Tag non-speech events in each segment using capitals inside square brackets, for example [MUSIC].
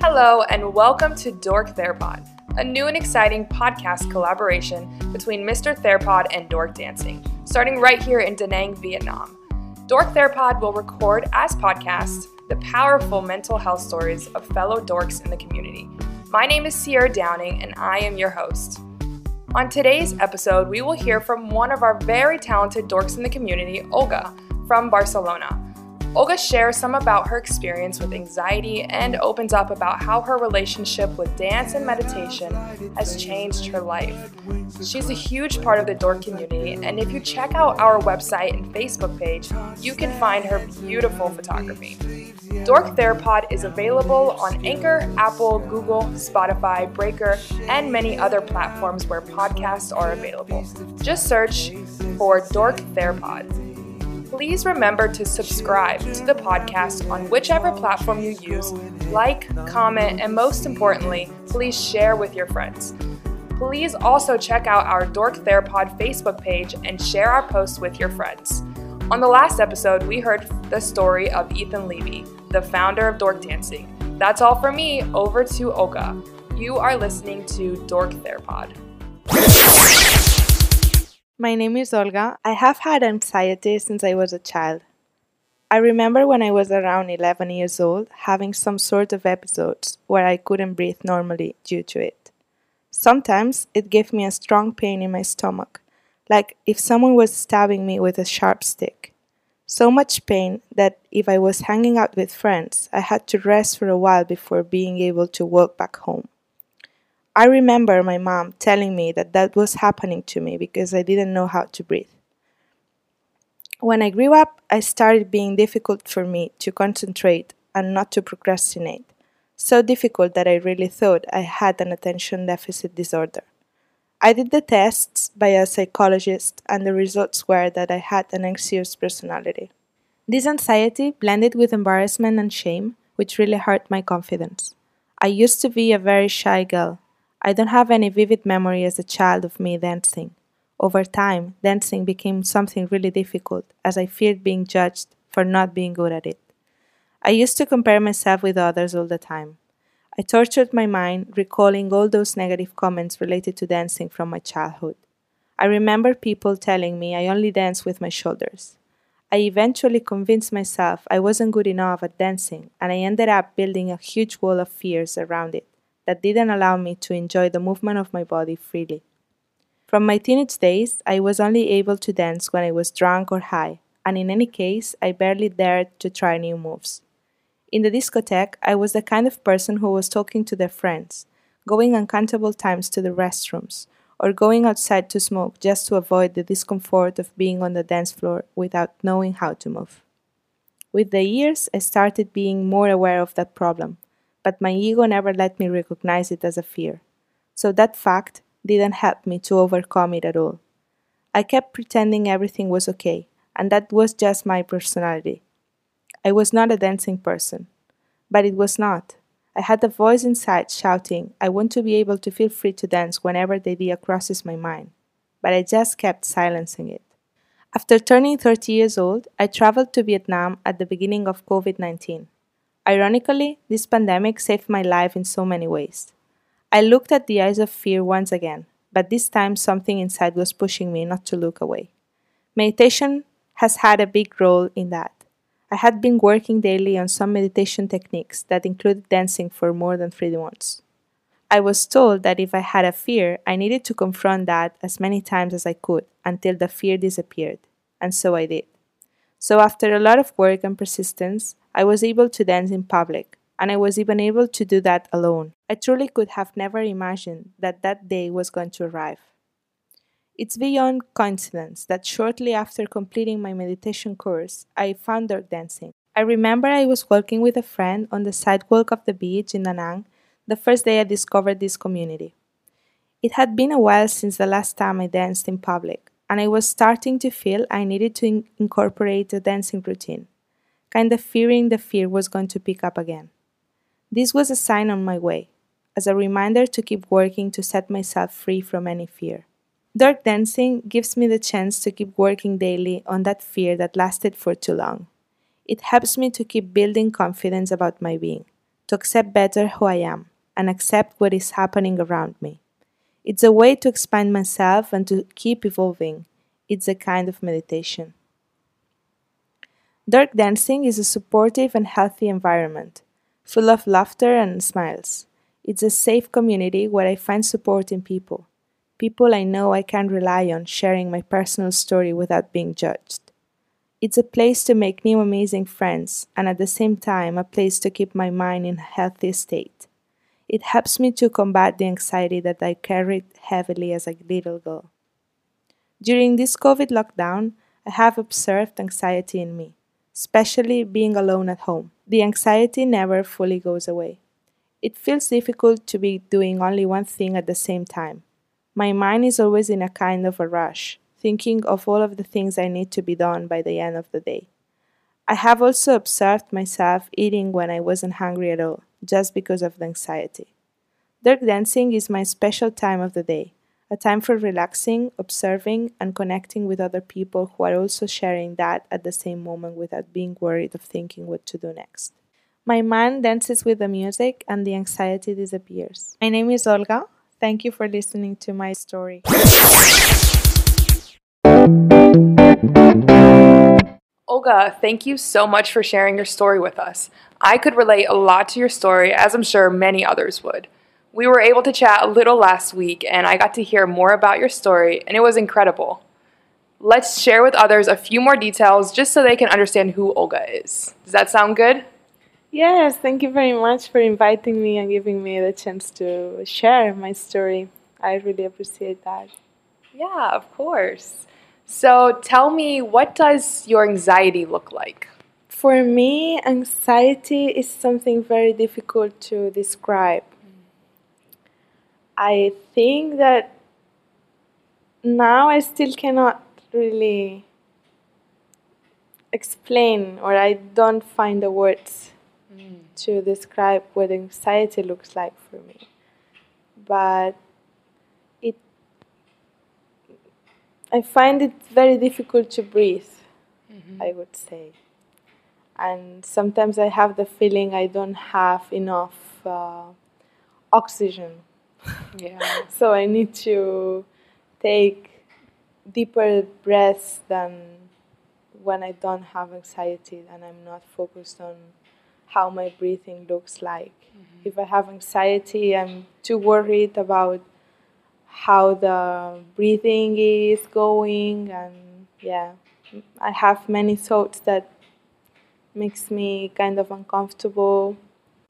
Hello, and welcome to Dork Therapod, a new and exciting podcast collaboration between Mr. Therapod and Dork Dancing, starting right here in Da Nang, Vietnam. Dork Therapod will record as podcasts the powerful mental health stories of fellow dorks in the community. My name is Sierra Downing, and I am your host. On today's episode, we will hear from one of our very talented dorks in the community, Olga, from Barcelona. Olga shares some about her experience with anxiety and opens up about how her relationship with dance and meditation has changed her life. She's a huge part of the Dork community, and if you check out our website and Facebook page, you can find her beautiful photography. Dork Therapod is available on Anchor, Apple, Google, Spotify, Breaker, and many other platforms where podcasts are available. Just search for Dork Therapod please remember to subscribe to the podcast on whichever platform you use, like, comment, and most importantly, please share with your friends. Please also check out our Dork Therapod Facebook page and share our posts with your friends. On the last episode, we heard the story of Ethan Levy, the founder of Dork Dancing. That's all for me. Over to Olga. You are listening to Dork Therapod. My name is Olga. I have had anxiety since I was a child. I remember when I was around 11 years old having some sort of episodes where I couldn't breathe normally due to it. Sometimes it gave me a strong pain in my stomach, like if someone was stabbing me with a sharp stick. So much pain that if I was hanging out with friends, I had to rest for a while before being able to walk back home. I remember my mom telling me that that was happening to me because I didn't know how to breathe. When I grew up, I started being difficult for me to concentrate and not to procrastinate. So difficult that I really thought I had an attention deficit disorder. I did the tests by a psychologist, and the results were that I had an anxious personality. This anxiety blended with embarrassment and shame, which really hurt my confidence. I used to be a very shy girl, I don't have any vivid memory as a child of me dancing. Over time, dancing became something really difficult as I feared being judged for not being good at it. I used to compare myself with others all the time. I tortured my mind, recalling all those negative comments related to dancing from my childhood. I remember people telling me I only dance with my shoulders. I eventually convinced myself I wasn't good enough at dancing, and I ended up building a huge wall of fears around it that didn't allow me to enjoy the movement of my body freely. From my teenage days, I was only able to dance when I was drunk or high, and in any case, I barely dared to try new moves. In the discotheque, I was the kind of person who was talking to their friends, going uncountable times to the restrooms, or going outside to smoke just to avoid the discomfort of being on the dance floor without knowing how to move. With the years, I started being more aware of that problem but my ego never let me recognize it as a fear. So that fact didn't help me to overcome it at all. I kept pretending everything was okay, and that was just my personality. I was not a dancing person. But it was not. I had a voice inside shouting, I want to be able to feel free to dance whenever the idea crosses my mind. But I just kept silencing it. After turning 30 years old, I traveled to Vietnam at the beginning of COVID 19. Ironically, this pandemic saved my life in so many ways. I looked at the eyes of fear once again, but this time something inside was pushing me not to look away. Meditation has had a big role in that. I had been working daily on some meditation techniques that included dancing for more than three months. I was told that if I had a fear, I needed to confront that as many times as I could until the fear disappeared, and so I did. So, after a lot of work and persistence, I was able to dance in public, and I was even able to do that alone. I truly could have never imagined that that day was going to arrive. It's beyond coincidence that shortly after completing my meditation course, I found Dork dancing. I remember I was walking with a friend on the sidewalk of the beach in Da Nang the first day I discovered this community. It had been a while since the last time I danced in public, and I was starting to feel I needed to in- incorporate a dancing routine kind of fearing the fear was going to pick up again. This was a sign on my way, as a reminder to keep working to set myself free from any fear. Dork dancing gives me the chance to keep working daily on that fear that lasted for too long. It helps me to keep building confidence about my being, to accept better who I am, and accept what is happening around me. It's a way to expand myself and to keep evolving. It's a kind of meditation. Dork dancing is a supportive and healthy environment, full of laughter and smiles. It's a safe community where I find support in people. People I know I can rely on sharing my personal story without being judged. It's a place to make new amazing friends and at the same time a place to keep my mind in a healthy state. It helps me to combat the anxiety that I carried heavily as a little girl. During this COVID lockdown, I have observed anxiety in me, especially being alone at home. The anxiety never fully goes away. It feels difficult to be doing only one thing at the same time. My mind is always in a kind of a rush, thinking of all of the things I need to be done by the end of the day. I have also observed myself eating when I wasn't hungry at all, just because of the anxiety. Dork dancing is my special time of the day, a time for relaxing, observing, and connecting with other people who are also sharing that at the same moment without being worried of thinking what to do next. My mind dances with the music and the anxiety disappears. My name is Olga. Thank you for listening to my story. Olga, thank you so much for sharing your story with us. I could relate a lot to your story, as I'm sure many others would. We were able to chat a little last week, and I got to hear more about your story, and it was incredible. Let's share with others a few more details just so they can understand who Olga is. Does that sound good? Yes, thank you very much for inviting me and giving me the chance to share my story. I really appreciate that. Yeah, of course. So tell me, what does your anxiety look like? For me, anxiety is something very difficult to describe. I think that now I still cannot really explain or I don't find the words mm. to describe what anxiety looks like for me. But I find it very difficult to breathe, mm-hmm. I would say. And sometimes I have the feeling I don't have enough uh, oxygen. [LAUGHS] Yeah. [LAUGHS] so I need to take deeper breaths than when I don't have anxiety and I'm not focused on how my breathing looks like. Mm-hmm. If I have anxiety, I'm too worried about how the breathing is going and yeah i have many thoughts that makes me kind of uncomfortable.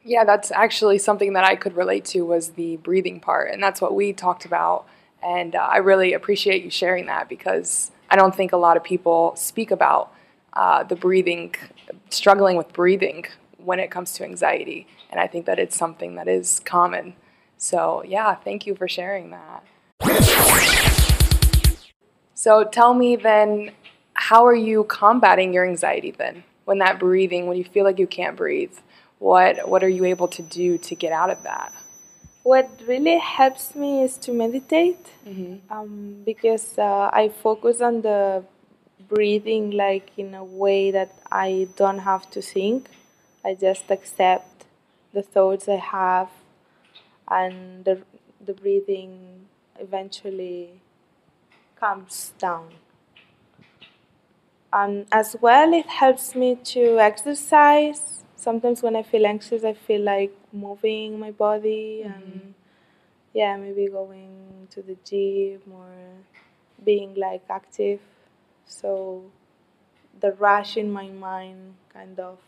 Yeah that's actually something that i could relate to was the breathing part and that's what we talked about and uh, i really appreciate you sharing that because i don't think a lot of people speak about uh, the breathing struggling with breathing when it comes to anxiety and i think that it's something that is common. So yeah thank you for sharing that so tell me then, how are you combating your anxiety then? When that breathing, when you feel like you can't breathe, what what are you able to do to get out of that? What really helps me is to meditate, mm-hmm. um, because uh, I focus on the breathing like in a way that I don't have to think. I just accept the thoughts I have, and the the breathing eventually comes down. Um, as well, it helps me to exercise. Sometimes when I feel anxious, I feel like moving my body mm-hmm. and yeah, maybe going to the gym or being like active. So the rush in my mind kind of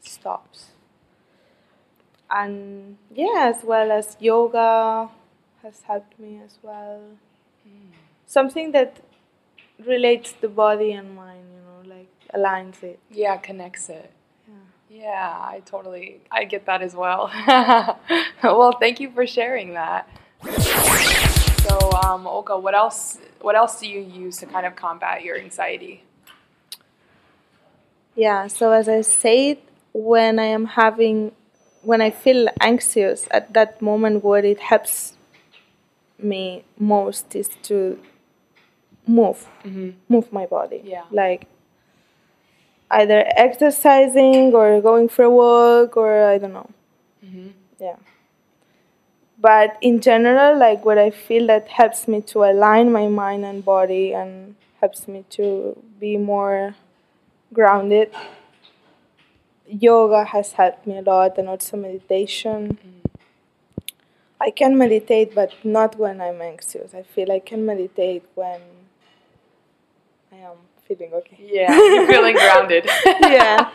stops. And yeah, as well as yoga, has helped me as well. Mm. Something that relates the body and mind, you know, like aligns it. Yeah, connects it. Yeah. Yeah, I totally I get that as well. [LAUGHS] well, thank you for sharing that. So, um, Olga, what else what else do you use to kind of combat your anxiety? Yeah, so as I said, when I am having when I feel anxious at that moment what it helps me most is to move, mm-hmm. move my body. Yeah. Like either exercising or going for a walk or I don't know. Mhm. Yeah. But in general, like what I feel that helps me to align my mind and body and helps me to be more grounded. Yoga has helped me a lot and also meditation. I can meditate, but not when I'm anxious. I feel I can meditate when I am feeling okay. Yeah, feeling [LAUGHS] grounded. Yeah.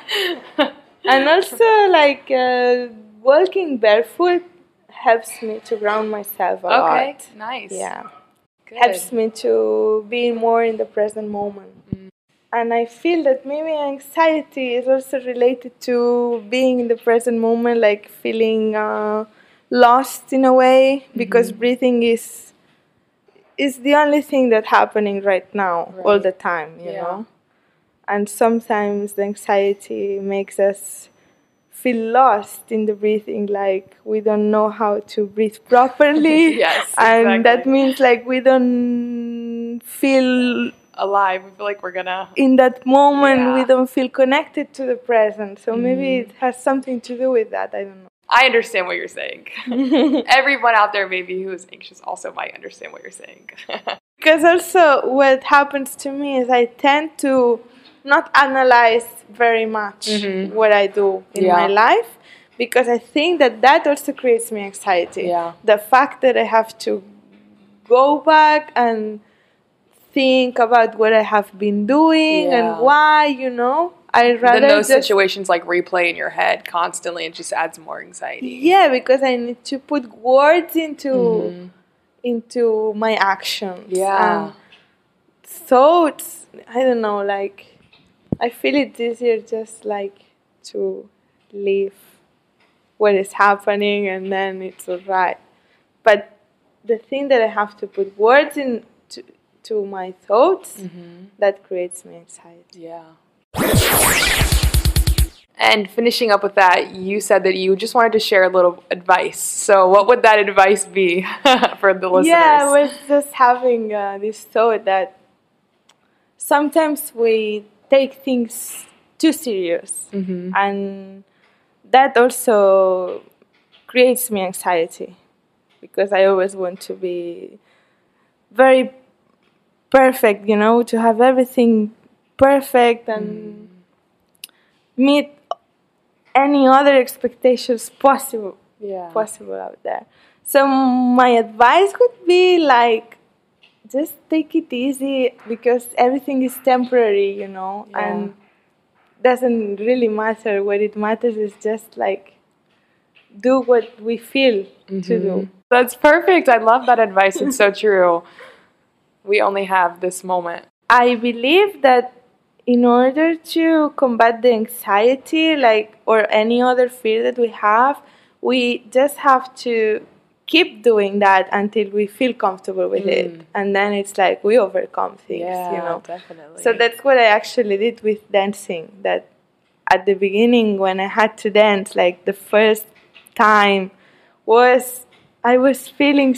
and also like uh, walking barefoot helps me to ground myself a okay, lot. nice. Yeah, Good. helps me to be more in the present moment. Mm. And I feel that maybe anxiety is also related to being in the present moment, like feeling uh, lost in a way, because Mm-hmm. breathing is is the only thing that's happening right now, all the time. You Yeah. know and sometimes the anxiety makes us feel lost in the breathing like we don't know how to breathe [LAUGHS] properly [LAUGHS] Yes, and that means like we don't feel Alive. We feel like we're gonna. in that moment we Yeah. Mm-hmm. don't feel connected to the present so maybe it has something to do with that i don't know I understand what you're saying. [LAUGHS] Everyone out there, maybe who's anxious, also might understand what you're saying. [LAUGHS] because also what happens to me is i tend to not analyze very much Mhm. what i do in Yeah. my life because i think that that also creates me anxiety Yeah. the fact that i have to go back and think about what i have been doing Yeah. and why you know i'd rather then those just situations like replay in your head constantly and just adds more anxiety. yeah because i need to put words into Mhm. into my actions Yeah. thoughts i don't know like i feel it's easier just like to leave what is happening and then it's all right but the thing that i have to put words in to, to my thoughts Mhm. that creates me anxiety Yeah. And finishing up with that, you said that you just wanted to share a little advice. So, what would that advice be [LAUGHS] for the listeners? Yeah, I was just having uh, this thought that sometimes we take things too serious, Mhm. and that also creates me anxiety because I always want to be very perfect, you know, to have everything perfect and meet any other expectations possible yeah. possible out there. So my advice would be like just take it easy because everything is temporary, you know, Yeah. and doesn't really matter. What it matters is just like do what we feel to do. Mm-hmm. That's perfect. I love that advice. It's so [LAUGHS] true. We only have this moment. I believe that in order to combat the anxiety, like or any other fear that we have, we just have to keep doing that until we feel comfortable with it, mm. and then it's like we overcome things, you know. definitely. So that's what I actually did with dancing. That at the beginning, when I had to dance, like the first time, was I was feeling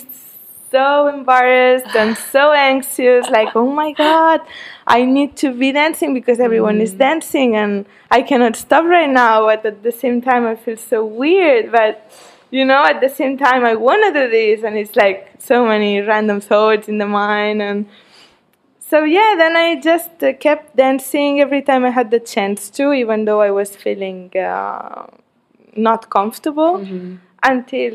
so embarrassed and so anxious. Like, oh my god, I need to be dancing because everyone is dancing, and I cannot stop right now. But at the same time, I feel so weird. But you know, at the same time, I want to do this, and it's like so many random thoughts in the mind and so yeah then i just uh, kept dancing every time i had the chance to even though i was feeling uh, not comfortable until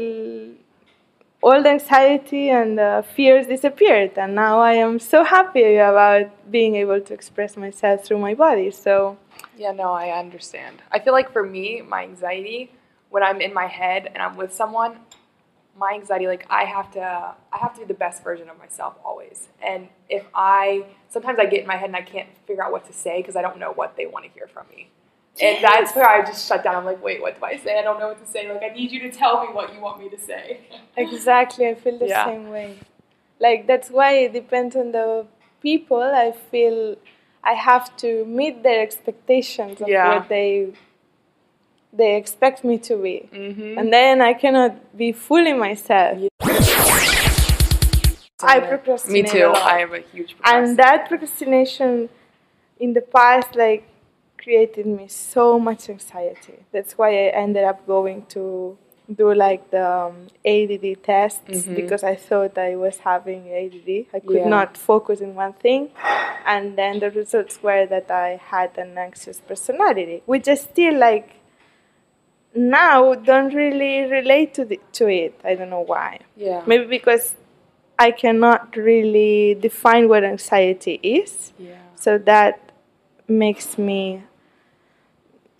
all the anxiety and the fears disappeared and now i am so happy about being able to express myself through my body so Yeah, no, I understand. I feel like for me, my anxiety, when I'm in my head and I'm with someone, my anxiety, like I have to, I have to be the best version of myself always. And if I, sometimes I get in my head and I can't figure out what to say because I don't know what they want to hear from me. And that's where I just shut down. I'm like, wait, what do I say? I don't know what to say. Like, I need you to tell me what you want me to say. [LAUGHS] exactly i feel the Yeah. same way like that's why it depends on the people i feel i have to meet their expectations of Yeah. what they they expect me to be Mm-hmm. and then i cannot be fully myself I procrastinate Me too. I am a huge and that procrastination in the past like created me so much anxiety. That's why I ended up going to do like the um, ADD tests Mhm. because I thought I was having ADD. I could Yeah. not focus in one thing, and then the results were that I had an anxious personality, which I still like now don't really relate to the, to it. I don't know why. Yeah. Maybe because I cannot really define what anxiety is. Yeah. So that makes me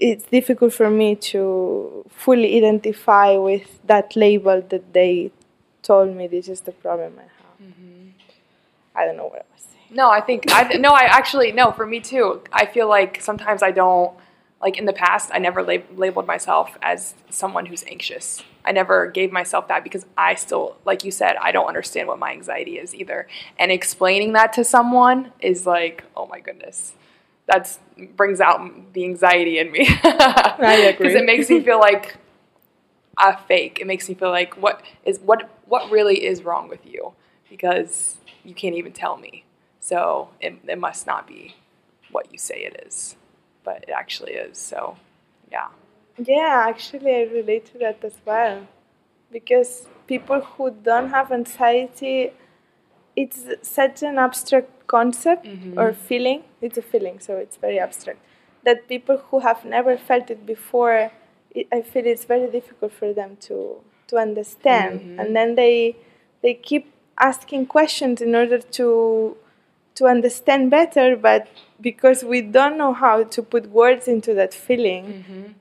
it's difficult for me to fully identify with that label that they told me this is the problem I have. Mm-hmm. I don't know what I was saying. No, I think I no, I actually no. For me too, I feel like sometimes I don't like in the past. I never lab- labeled myself as someone who's anxious. I never gave myself that because I still, like you said, I don't understand what my anxiety is either. And explaining that to someone is like, oh my goodness, that's brings out the anxiety in me. [LAUGHS] I agree. because it makes me feel like a fake. It makes me feel like what is what what really is wrong with you because you can't even tell me. So it, it must not be what you say it is, but it actually is. So yeah, Yeah, actually, I relate to that as well. Because people who don't have anxiety, it's such an abstract concept mm-hmm. or feeling. It's a feeling, so it's very abstract. That people who have never felt it before, it, I feel it's very difficult for them to to understand, mm-hmm. and then they they keep asking questions in order to to understand better. But because we don't know how to put words into that feeling, mm-hmm.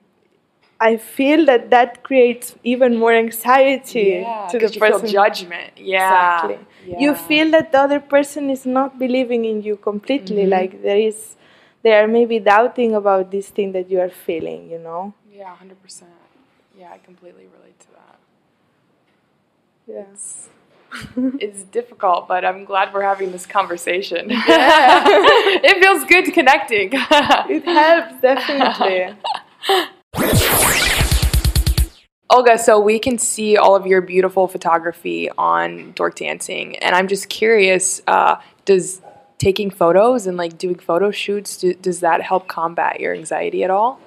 I feel that that creates even more anxiety to the you person. feel judgment. Yeah, Exactly. You feel that the other person is not believing in you completely. Mm-hmm. Like there is, they are maybe doubting about this thing that you are feeling. You know. Yeah, hundred percent. Yeah, I completely relate to that. Yes. It's difficult, but I'm glad we're having this conversation. Yeah. [LAUGHS] it feels good connecting. It helps definitely. [LAUGHS] Olga, so we can see all of your beautiful photography on Dork Dancing, and I'm just curious: uh, does taking photos and like doing photo shoots do, does that help combat your anxiety at all?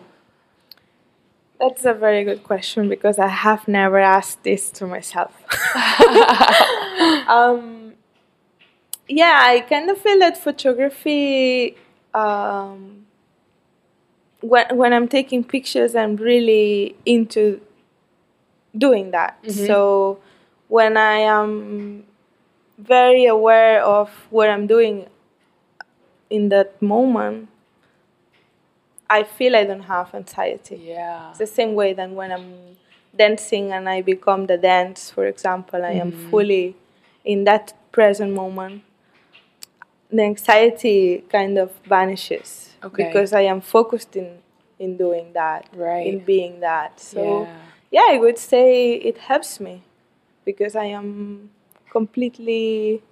That's a very good question because I have never asked this to myself. [LAUGHS] [LAUGHS] um, yeah, I kind of feel that photography, um, when, when I'm taking pictures, I'm really into doing that. Mm-hmm. So when I am very aware of what I'm doing in that moment, I feel I don't have anxiety. Yeah. It's the same way than when I'm dancing and I become the dance, for example, I am mm-hmm. fully in that present moment. The anxiety kind of vanishes Okay. because I am focused in in doing that, Right. in being that. So Yeah. Yeah, I would say it helps me because I am completely.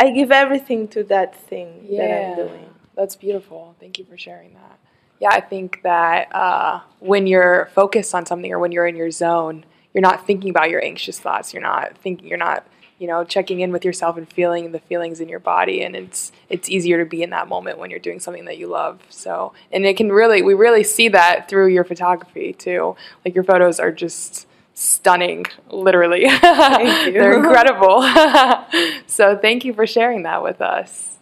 I give everything to that thing that I'm doing. That's beautiful. Thank you for sharing that. Yeah, I think that uh, when you're focused on something or when you're in your zone, you're not thinking about your anxious thoughts. You're not thinking. You're not, you know, checking in with yourself and feeling the feelings in your body. And it's it's easier to be in that moment when you're doing something that you love. So, and it can really, we really see that through your photography too. Like your photos are just stunning, literally. Thank [LAUGHS] you. They're incredible. [LAUGHS] so, thank you for sharing that with us.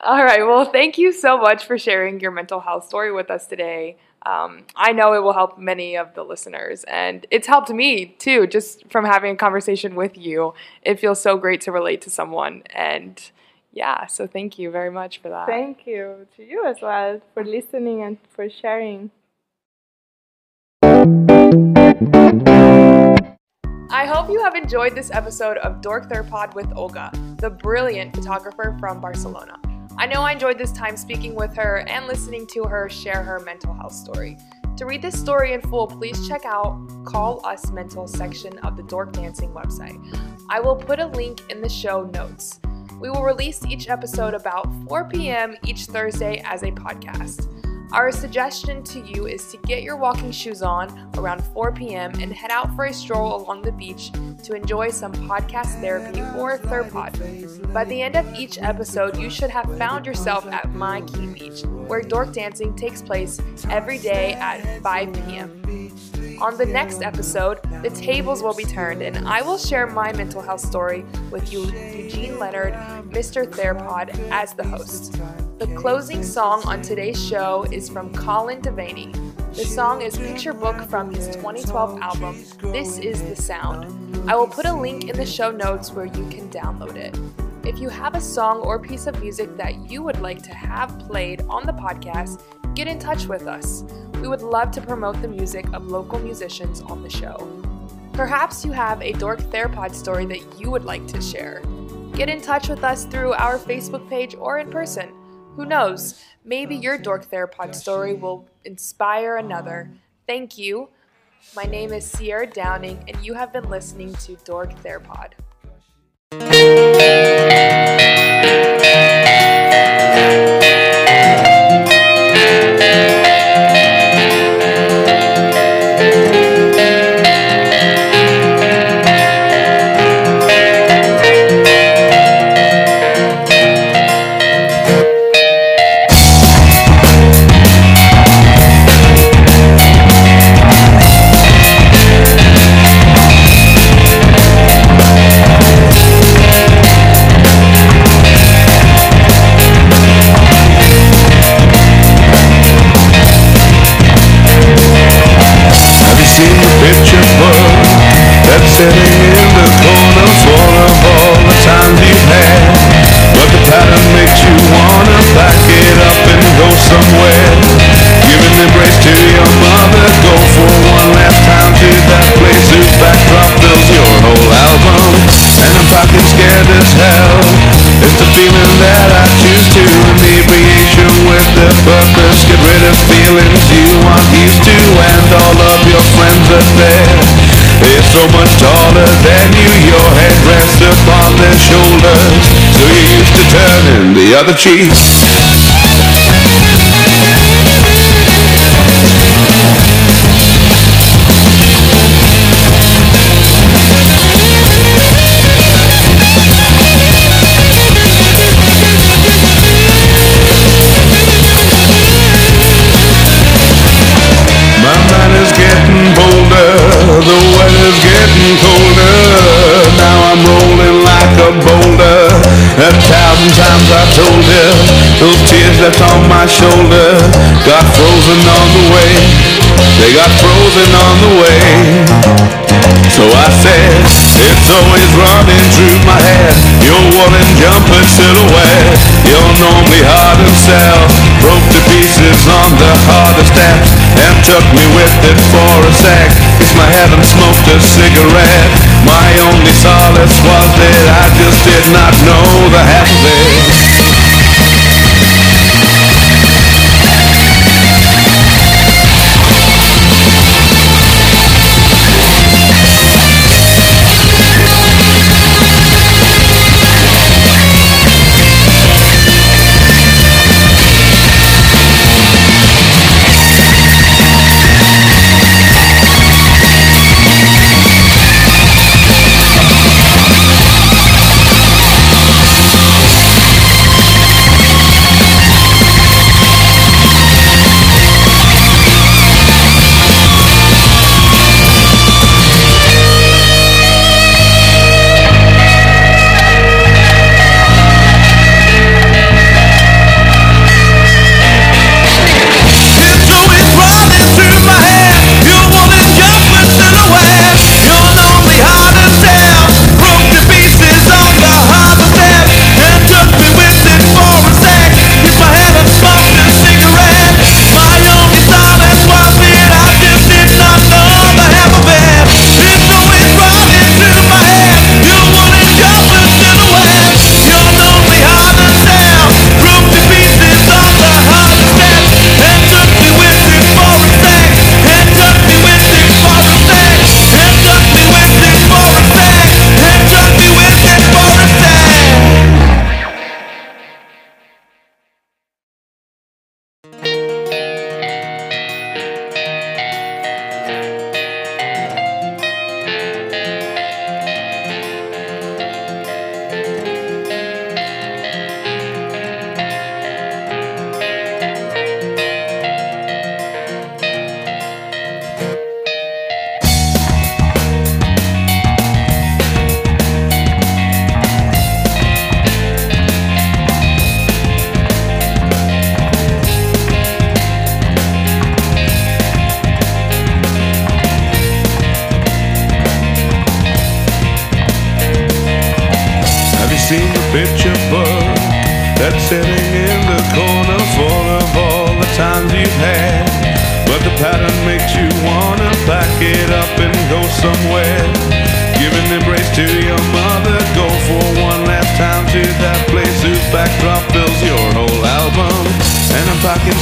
All right. Well, thank you so much for sharing your mental health story with us today. Um, I know it will help many of the listeners, and it's helped me too, just from having a conversation with you. It feels so great to relate to someone. And yeah, so thank you very much for that. Thank you to you as well for listening and for sharing. I hope you have enjoyed this episode of Dork Therapod with Olga, the brilliant photographer from Barcelona. I know I enjoyed this time speaking with her and listening to her share her mental health story. To read this story in full, please check out Call Us Mental section of the Dork Dancing website. I will put a link in the show notes. We will release each episode about 4 p.m. each Thursday as a podcast. Our suggestion to you is to get your walking shoes on around 4 p.m. and head out for a stroll along the beach to enjoy some podcast therapy or Therpod. By the end of each episode, you should have found yourself at My Khe Beach, where dork dancing takes place every day at 5 p.m. On the next episode, the tables will be turned and I will share my mental health story with you, Eugene Leonard, Mr. Therapod, as the host. The closing song on today's show is from Colin Devaney. The song is Picture Book from his 2012 album, This Is the Sound. I will put a link in the show notes where you can download it. If you have a song or piece of music that you would like to have played on the podcast, get in touch with us. We would love to promote the music of local musicians on the show. Perhaps you have a Dork Therapod story that you would like to share. Get in touch with us through our Facebook page or in person. Who knows? Maybe your Dork Therapod story will inspire another. Thank you. My name is Sierra Downing, and you have been listening to Dork Therapod. Taller than you, your head rests upon their shoulders. So you're used to turning the other cheek. Frozen on the way. So I said, it's always running through my head. Your woolen jumper silhouette, your normally hard and self broke to pieces on the harder steps and took me with it for a sec. Kissed my head smoked a cigarette. My only solace was that I just did not know the half of it.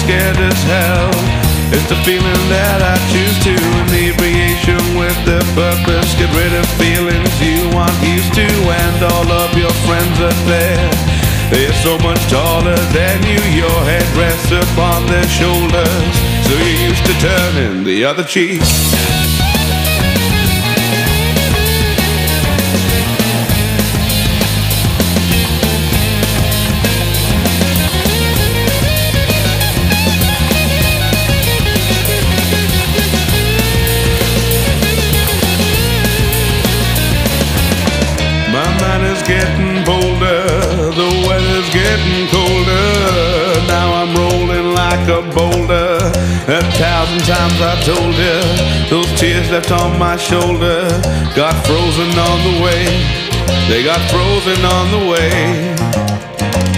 Scared as hell. It's the feeling that I choose to inebriation with the purpose. Get rid of feelings you aren't used to, and all of your friends are there. They're so much taller than you, your head rests upon their shoulders. So you're used to turning the other cheek. Like a boulder. A thousand times I told you, those tears left on my shoulder got frozen on the way. They got frozen on the way.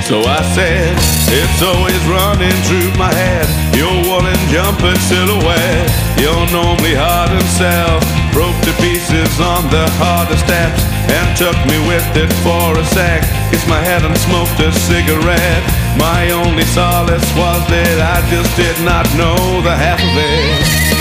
So I said, it's always running through my head. Your woolen jumper silhouette, your normally hardened self, broke to pieces on the harder steps and took me with it for a sec. Kissed my head and smoked a cigarette. My only solace was that I just did not know the half of it.